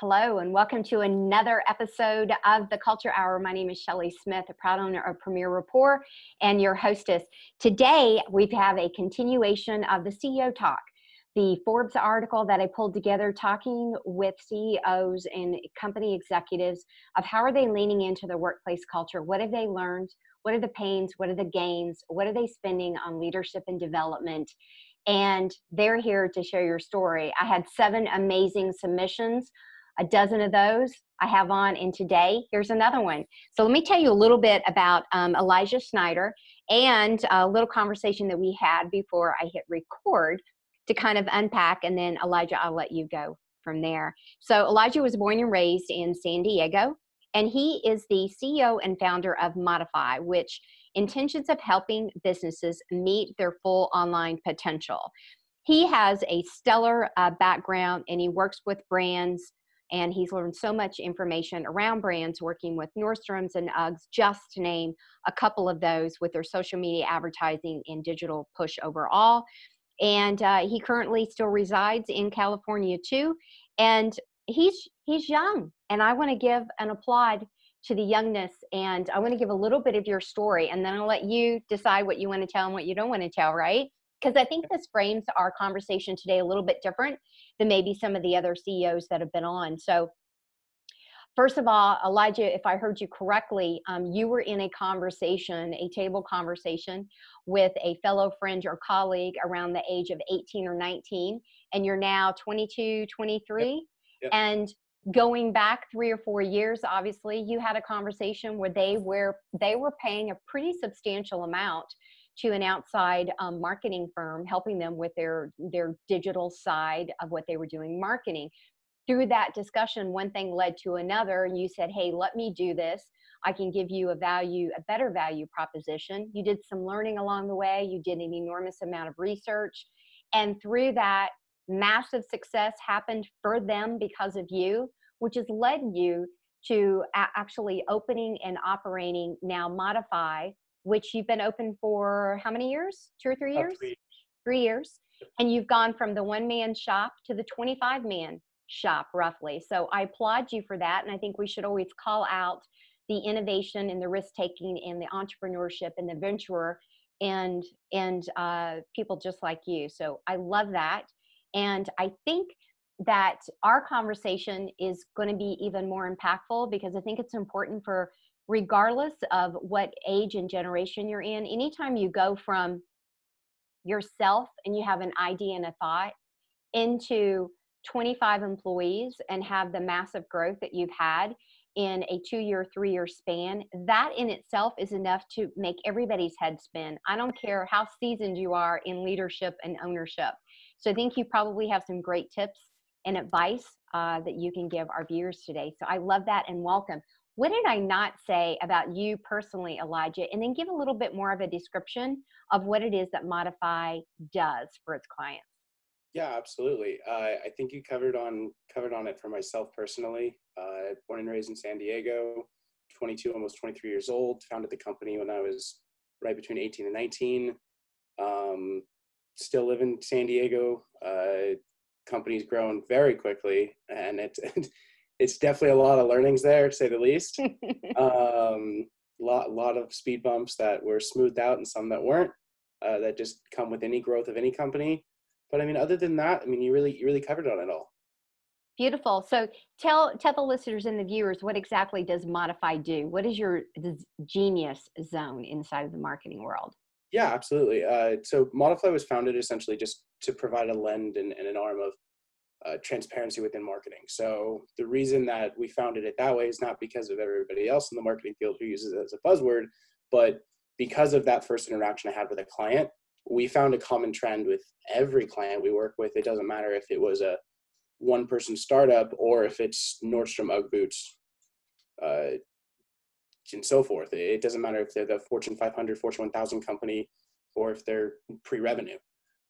Hello, and welcome to another episode of the Culture Hour. My name is Shelley Smith, a proud owner of Premier Rapport and your hostess. Today, we have a continuation of the CEO Talk, the Forbes article that I pulled together talking with CEOs and company executives of how are they leaning into the workplace culture? What have they learned? What are the pains? What are the gains? What are they spending on leadership and development? And they're here to share your story. I had seven amazing submissions a dozen of those I have on, and today here's another one. So let me tell you a little bit about um, Elijah Schneider and a little conversation that we had before I hit record to kind of unpack, and then Elijah, I'll let you go from there. So Elijah was born and raised in San Diego, and he is the CEO and founder of Modifly, which intentions of helping businesses meet their full online potential. He has a stellar uh, background and he works with brands and he's learned so much information around brands working with Nordstrom's and Uggs, just to name a couple of those with their social media advertising and digital push overall. And uh, he currently still resides in California too, and he's he's young. And I want to give an applaud to the youngness, and I want to give a little bit of your story, and then I'll let you decide what you want to tell and what you don't want to tell. Right? Because I think this frames our conversation today a little bit different than maybe some of the other CEOs that have been on. So, first of all, Elijah, if I heard you correctly, um, you were in a conversation, a table conversation with a fellow friend or colleague around the age of 18 or 19, and you're now 22, 23. Yep. Yep. And going back three or four years obviously you had a conversation where they were they were paying a pretty substantial amount to an outside um, marketing firm, helping them with their their digital side of what they were doing marketing. Through that discussion, one thing led to another, and you said, "Hey, let me do this. I can give you a value, a better value proposition." You did some learning along the way. You did an enormous amount of research, and through that, massive success happened for them because of you, which has led you to actually opening and operating now Modifly which you've been open for how many years? Two or three years? Three. three years. And you've gone from the one man shop to the 25 man shop, roughly. So I applaud you for that. And I think we should always call out the innovation and the risk taking and the entrepreneurship and the venturer and and uh, people just like you. So I love that. And I think that our conversation is going to be even more impactful because I think it's important for regardless of what age and generation you're in, anytime you go from yourself and you have an idea and a thought into 25 employees and have the massive growth that you've had in a two year, three year span, that in itself is enough to make everybody's head spin. I don't care how seasoned you are in leadership and ownership. So I think you probably have some great tips and advice uh, that you can give our viewers today. So I love that and welcome. What did I not say about you personally, Elijah? And then give a little bit more of a description of what it is that Modifly does for its clients. Yeah, absolutely. Uh, I think you covered on covered on it for myself personally. Uh, born and raised in San Diego, 22, almost 23 years old. Founded the company when I was right between 18 and 19. Um, still live in San Diego. Uh, company's grown very quickly, and it it's definitely a lot of learnings there to say the least. um, lot lot of speed bumps that were smoothed out and some that weren't. Uh, that just come with any growth of any company. But I mean, other than that, I mean, you really you really covered on it all. Beautiful. So tell tell the listeners and the viewers what exactly does Modifly do? What is your genius zone inside of the marketing world? Yeah, absolutely. Uh, so Modifly was founded essentially just to provide a lend and, and an arm of uh, transparency within marketing. So the reason that we founded it that way is not because of everybody else in the marketing field who uses it as a buzzword, but because of that first interaction I had with a client, we found a common trend with every client we work with. It doesn't matter if it was a one person startup or if it's Nordstrom UGG boots, uh, and so forth. It doesn't matter if they're the Fortune 500, Fortune 1000 company, or if they're pre revenue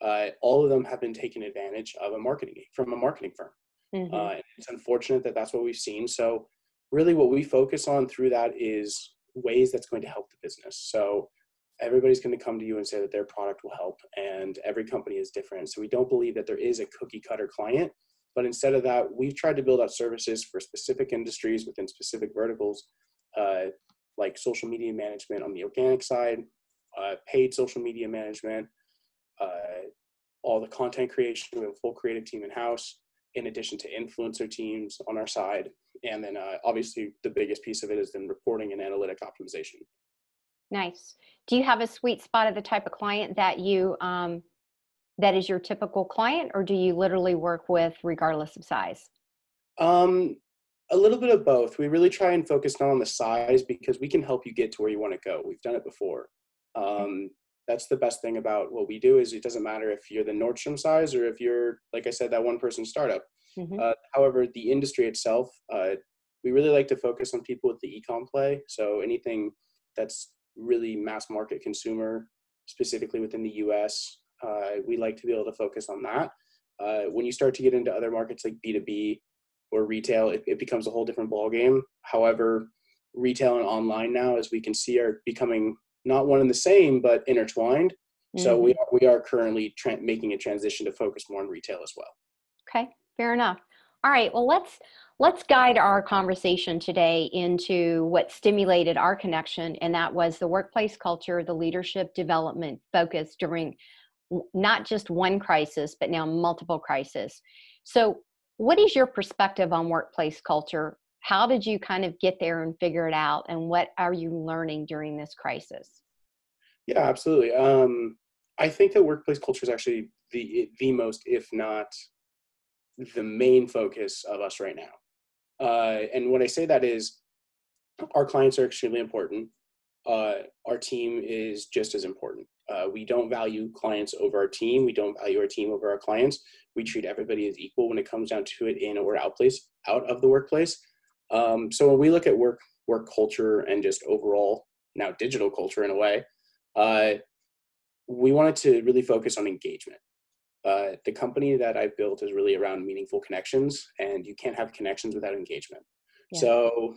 uh, all of them have been taken advantage of a marketing from a marketing firm. Mm-hmm. Uh, it's unfortunate that that's what we've seen. So, really, what we focus on through that is ways that's going to help the business. So, everybody's going to come to you and say that their product will help, and every company is different. So, we don't believe that there is a cookie cutter client, but instead of that, we've tried to build out services for specific industries within specific verticals, uh, like social media management on the organic side, uh, paid social media management, all the content creation, we have a full creative team in house, in addition to influencer teams on our side. And then uh, obviously the biggest piece of it is then reporting and analytic optimization. Nice. Do you have a sweet spot of the type of client that you um, that is your typical client, or do you literally work with regardless of size? Um, a little bit of both. We really try and focus not on the size because we can help you get to where you want to go. We've done it before. Um, that's the best thing about what we do is it doesn't matter if you're the Nordstrom size or if you're, like I said, that one person startup. Mm-hmm. Uh, however, the industry itself, uh, we really like to focus on people with the e-com play. So anything that's really mass market consumer, specifically within the U.S., uh, we like to be able to focus on that. Uh, when you start to get into other markets like B2B or retail, it, it becomes a whole different ballgame. However, retail and online now, as we can see, are becoming not one and the same, but intertwined. Mm-hmm. So we mm-hmm. are, we are currently tra- making a transition to focus more on retail as well. Okay, fair enough. All right, well let's let's guide our conversation today into what stimulated our connection, and that was the workplace culture, the leadership development focus during not just one crisis, but now multiple crises. So, what is your perspective on workplace culture how did you kind of get there and figure it out and what are you learning during this crisis? Yeah absolutely um, i think that workplace culture is actually the the most if not the main focus of us right now uh, and when i say that is our clients are extremely important uh, our team is just as important uh, we don't value clients over our team we don't value our team over our clients we treat everybody as equal when it comes down to it in or out place out of the workplace um, so when we look at work work culture and just overall now digital culture in a way, uh, we wanted to really focus on engagement. Uh, the company that I've built is really around meaningful connections, and you can't have connections without engagement. Yeah. So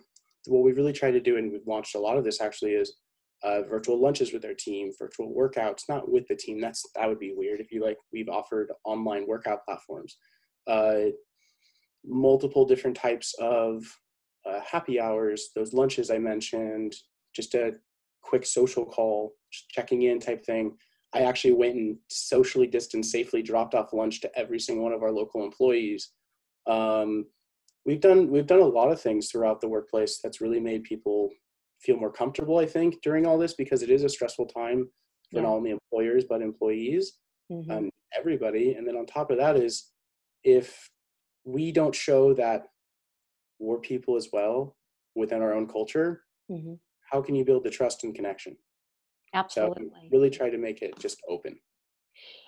what we've really tried to do, and we've launched a lot of this actually, is uh, virtual lunches with our team, virtual workouts, not with the team. That's that would be weird if you like. We've offered online workout platforms, uh, multiple different types of uh, happy hours, those lunches I mentioned, just a quick social call, checking in type thing. I actually went and socially distanced safely, dropped off lunch to every single one of our local employees. Um, we've done we've done a lot of things throughout the workplace that's really made people feel more comfortable. I think during all this because it is a stressful time for yeah. not only employers but employees mm-hmm. and everybody. And then on top of that is if we don't show that we're people as well within our own culture, mm-hmm. how can you build the trust and connection? Absolutely. So really try to make it just open.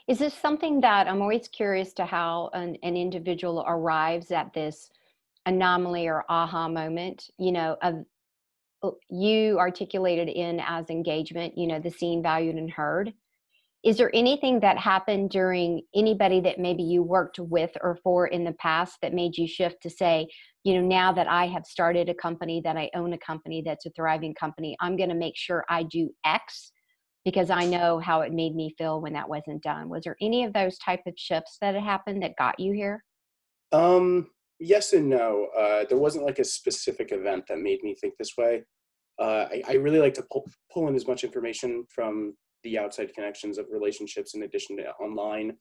Is this something that I'm always curious to how an, an individual arrives at this anomaly or aha moment, you know, of uh, you articulated in as engagement, you know, the seen, valued, and heard is there anything that happened during anybody that maybe you worked with or for in the past that made you shift to say you know now that i have started a company that i own a company that's a thriving company i'm going to make sure i do x because i know how it made me feel when that wasn't done. Was there any of those type of shifts that had happened that got you here? Um yes and no. Uh, there wasn't like a specific event that made me think this way. Uh, I, I, really like to pull, pull in as much information from the outside connections of relationships in addition to online,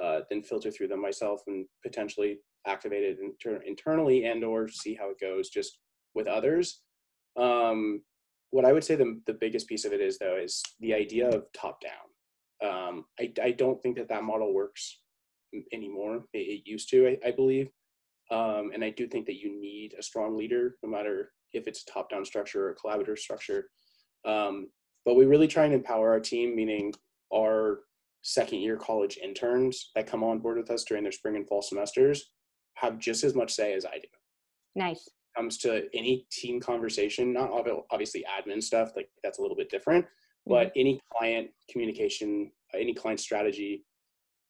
uh, then filter through them myself and potentially activate it inter- internally and or see how it goes just with others. Um, what I would say the, the biggest piece of it is though is the idea of top down. Um, I, I don't think that that model works anymore. It, it used to, I, I believe. Um, and I do think that you need a strong leader, no matter if it's a top-down structure or a collaborative structure. Um, but we really try and empower our team, meaning our second year college interns that come on board with us during their spring and fall semesters have just as much say as I do. Nice. Comes to any team conversation, not obviously admin stuff, like that's a little bit different, but mm-hmm. any client communication, any client strategy,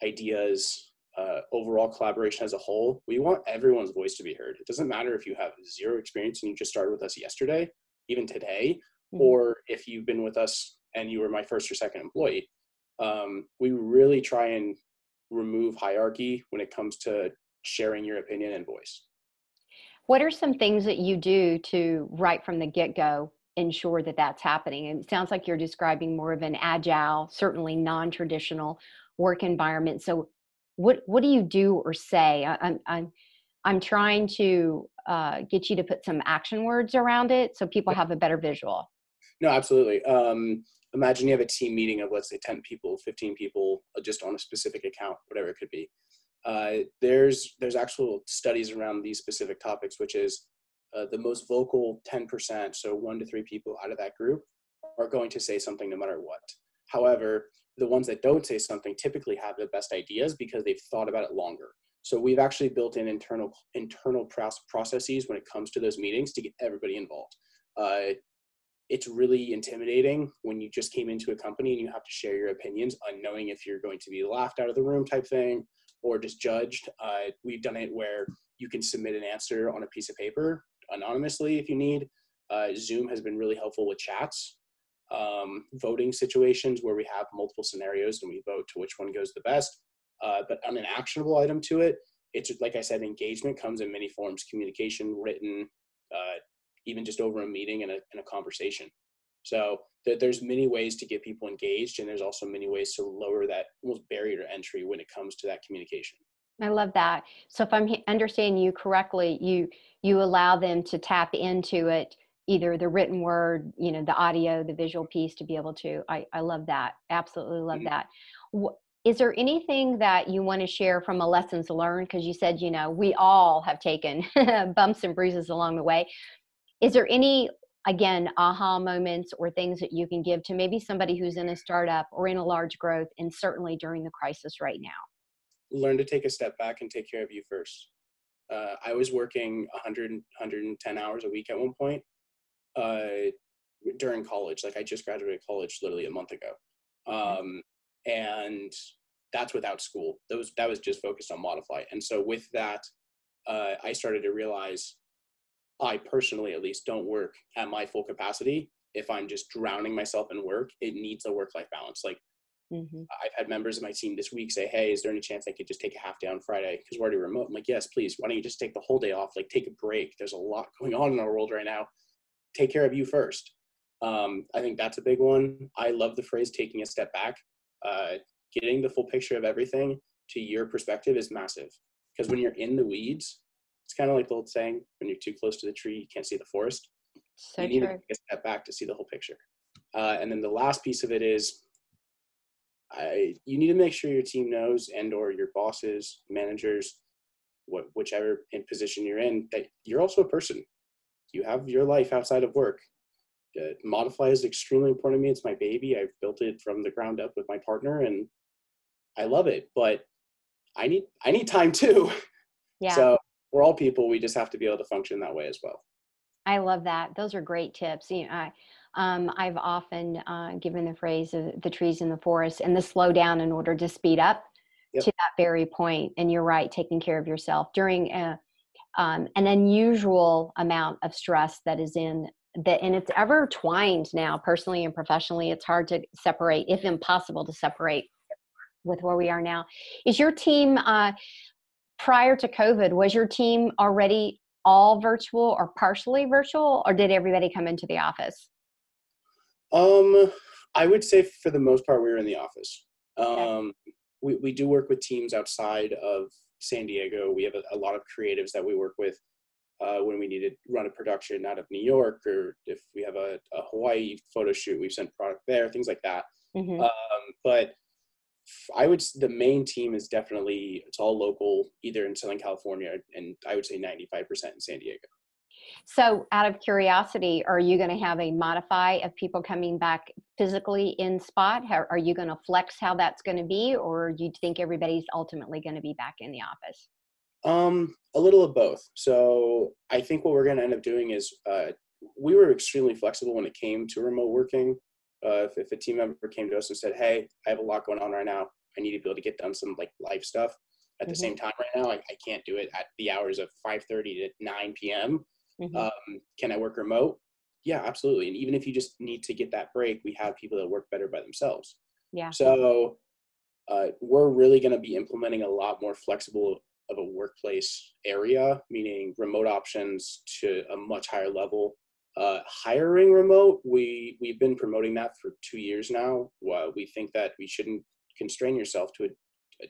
ideas, uh, overall collaboration as a whole, we want everyone's voice to be heard. It doesn't matter if you have zero experience and you just started with us yesterday, even today, mm-hmm. or if you've been with us and you were my first or second employee. Um, we really try and remove hierarchy when it comes to sharing your opinion and voice. What are some things that you do to right from the get go ensure that that's happening? It sounds like you're describing more of an agile, certainly non traditional work environment. So, what what do you do or say? I, I'm I'm I'm trying to uh, get you to put some action words around it so people have a better visual. No, absolutely. Um, imagine you have a team meeting of let's say 10 people 15 people uh, just on a specific account whatever it could be uh, there's there's actual studies around these specific topics which is uh, the most vocal 10% so one to three people out of that group are going to say something no matter what. However the ones that don't say something typically have the best ideas because they've thought about it longer. So we've actually built in internal internal processes when it comes to those meetings to get everybody involved. Uh, it's really intimidating when you just came into a company and you have to share your opinions unknowing if you're going to be laughed out of the room type thing or just judged uh, we've done it where you can submit an answer on a piece of paper anonymously if you need uh, zoom has been really helpful with chats um, voting situations where we have multiple scenarios and we vote to which one goes the best uh, but on an actionable item to it it's like i said engagement comes in many forms communication written uh, even just over a meeting and a, and a conversation. So th- there's many ways to get people engaged, and there's also many ways to lower that almost barrier to entry when it comes to that communication. I love that. So if I'm understanding you correctly, you you allow them to tap into it, either the written word, you know, the audio, the visual piece, to be able to. I I love that. Absolutely love mm-hmm. that. Is there anything that you want to share from a lessons learned? Because you said, you know, we all have taken bumps and bruises along the way is there any again aha moments or things that you can give to maybe somebody who's in a startup or in a large growth and certainly during the crisis right now. Learn to take a step back and take care of you first. Uh, i was working 100 110 hours a week at one point uh, during college like i just graduated college literally a month ago. Um, and that's without school. That was that was just focused on Modifly. And so with that uh, i started to realize I personally, at least, don't work at my full capacity. If I'm just drowning myself in work, it needs a work life balance. Like, mm-hmm. I've had members of my team this week say, Hey, is there any chance I could just take a half day on Friday? Because we're already remote. I'm like, Yes, please. Why don't you just take the whole day off? Like, take a break. There's a lot going on in our world right now. Take care of you first. Um, I think that's a big one. I love the phrase taking a step back. Uh, getting the full picture of everything to your perspective is massive. Because when you're in the weeds, it's kind of like the old saying when you're too close to the tree you can't see the forest. So you need true. to take a step back to see the whole picture. Uh, and then the last piece of it is I, you need to make sure your team knows and or your bosses managers what, whichever in position you're in that you're also a person. You have your life outside of work. Uh, Modifly is extremely important to me. It's my baby. I've built it from the ground up with my partner and i love it but i need i need time too. Yeah. so we're all people. We just have to be able to function that way as well. I love that. Those are great tips. You know, I, um, I've often uh, given the phrase of the trees in the forest and the slow down in order to speed up yep. to that very point. And you're right, taking care of yourself during a, um, an unusual amount of stress that is in that, and it's ever twined now, personally and professionally. It's hard to separate, if impossible to separate with where we are now. Is your team uh, prior to COVID, was your team already all virtual or partially virtual, or did everybody come into the office? Um, I would say for the most part, we were in the office. Um, okay. we, we do work with teams outside of San Diego. We have a, a lot of creatives that we work with uh, when we need to run a production out of New York, or if we have a, a Hawaii photo shoot, we've sent product there, things like that. Mm-hmm. Um, but I would the main team is definitely it's all local, either in Southern California, and I would say 95% in San Diego. So, out of curiosity, are you going to have a modify of people coming back physically in spot? How, are you going to flex how that's going to be, or do you think everybody's ultimately going to be back in the office? Um, a little of both. So, I think what we're going to end up doing is uh, we were extremely flexible when it came to remote working uh, if, if a team member came to us and said, "Hey, I have a lot going on right now. I need to be able to get done some like live stuff." At mm-hmm. the same time, right now, I, I can't do it at the hours of 5:30 to 9 p.m. Mm-hmm. Um, can I work remote? Yeah, absolutely. And even if you just need to get that break, we have people that work better by themselves. Yeah. So uh, we're really going to be implementing a lot more flexible of a workplace area, meaning remote options to a much higher level. Uh, hiring remote, we we've been promoting that for two years now. Uh, we think that we shouldn't constrain yourself to a, a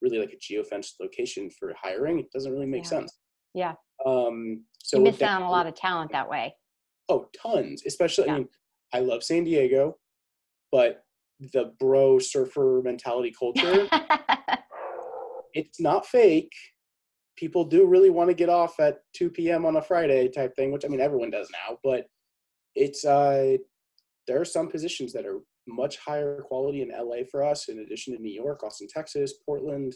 really like a geofenced location for hiring. It doesn't really make Yeah. sense. Yeah. Um, so you miss out on a lot of talent that way. Oh, tons. Especially, Yeah. I mean, I love San Diego, but the bro surfer mentality culture, it's not fake. People do really want to get off at 2 p.m. on a Friday type thing, which I mean, everyone does now, but it's, uh, there are some positions that are much higher quality in LA for us, in addition to New York, Austin, Texas, Portland.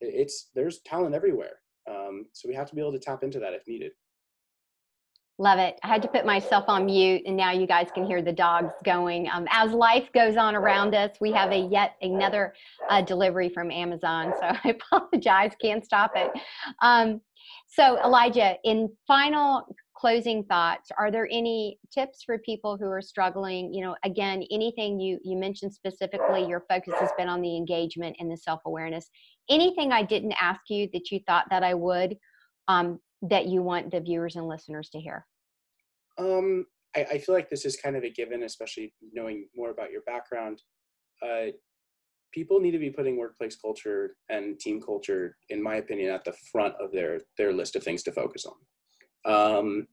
It's, there's talent everywhere. Um, so we have to be able to tap into that if needed. Love it. I had to put myself on mute, and now you guys can hear the dogs going. Um, as life goes on around us, we have a yet another uh, delivery from Amazon, so I apologize. Can't stop it. Um, so, Elijah, in final closing thoughts, are there any tips for people who are struggling? You know, again, anything you you mentioned specifically, your focus has been on the engagement and the self awareness. Anything I didn't ask you that you thought that I would? Um, that you want the viewers and listeners to hear? Um, I, I feel like this is kind of a given, especially knowing more about your background. Uh, people need to be putting workplace culture and team culture, in my opinion, at the front of their their list of things to focus on. Um,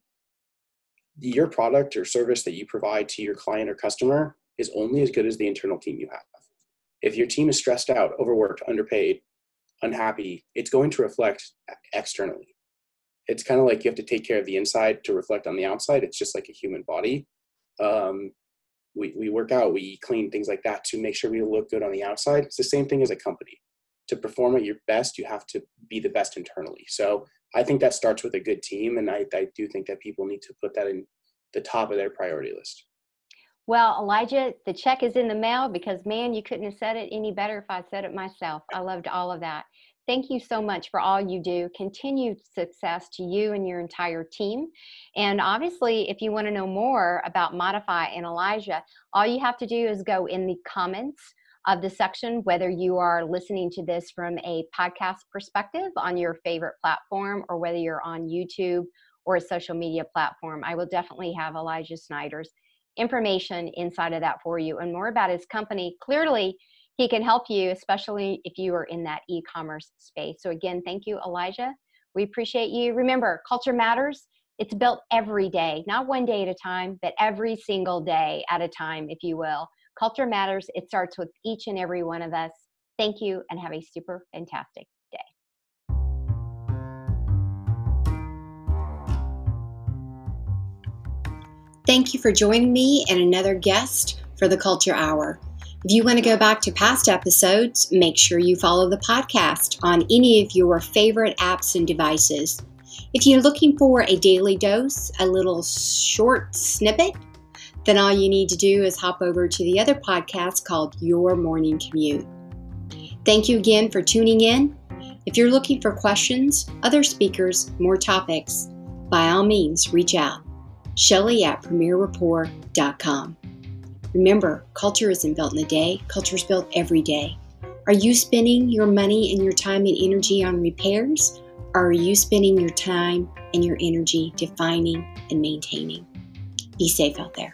your product or service that you provide to your client or customer is only as good as the internal team you have. If your team is stressed out, overworked, underpaid, unhappy, it's going to reflect externally it's kind of like you have to take care of the inside to reflect on the outside. It's just like a human body. Um, we, we work out, we clean, things like that to make sure we look good on the outside. It's the same thing as a company. To perform at your best, you have to be the best internally. So I think that starts with a good team. And I, I do think that people need to put that in the top of their priority list. Well, Elijah, the check is in the mail because, man, you couldn't have said it any better if I said it myself. I loved all of that. Thank you so much for all you do. Continued success to you and your entire team. And obviously, if you want to know more about Modifly and Elijah, all you have to do is go in the comments of the section, whether you are listening to this from a podcast perspective on your favorite platform or whether you're on YouTube or a social media platform. I will definitely have Elijah Schneider's information inside of that for you and more about his company. Clearly, he can help you, especially if you are in that e commerce space. So, again, thank you, Elijah. We appreciate you. Remember, culture matters. It's built every day, not one day at a time, but every single day at a time, if you will. Culture matters. It starts with each and every one of us. Thank you and have a super fantastic day. Thank you for joining me and another guest for the Culture Hour. If you want to go back to past episodes, make sure you follow the podcast on any of your favorite apps and devices. If you're looking for a daily dose, a little short snippet, then all you need to do is hop over to the other podcast called Your Morning Commute. Thank you again for tuning in. If you're looking for questions, other speakers, more topics, by all means, reach out. Shelley at premierrapport.com. Remember, culture isn't built in a day, culture is built every day. Are you spending your money and your time and energy on repairs? Or are you spending your time and your energy defining and maintaining? Be safe out there.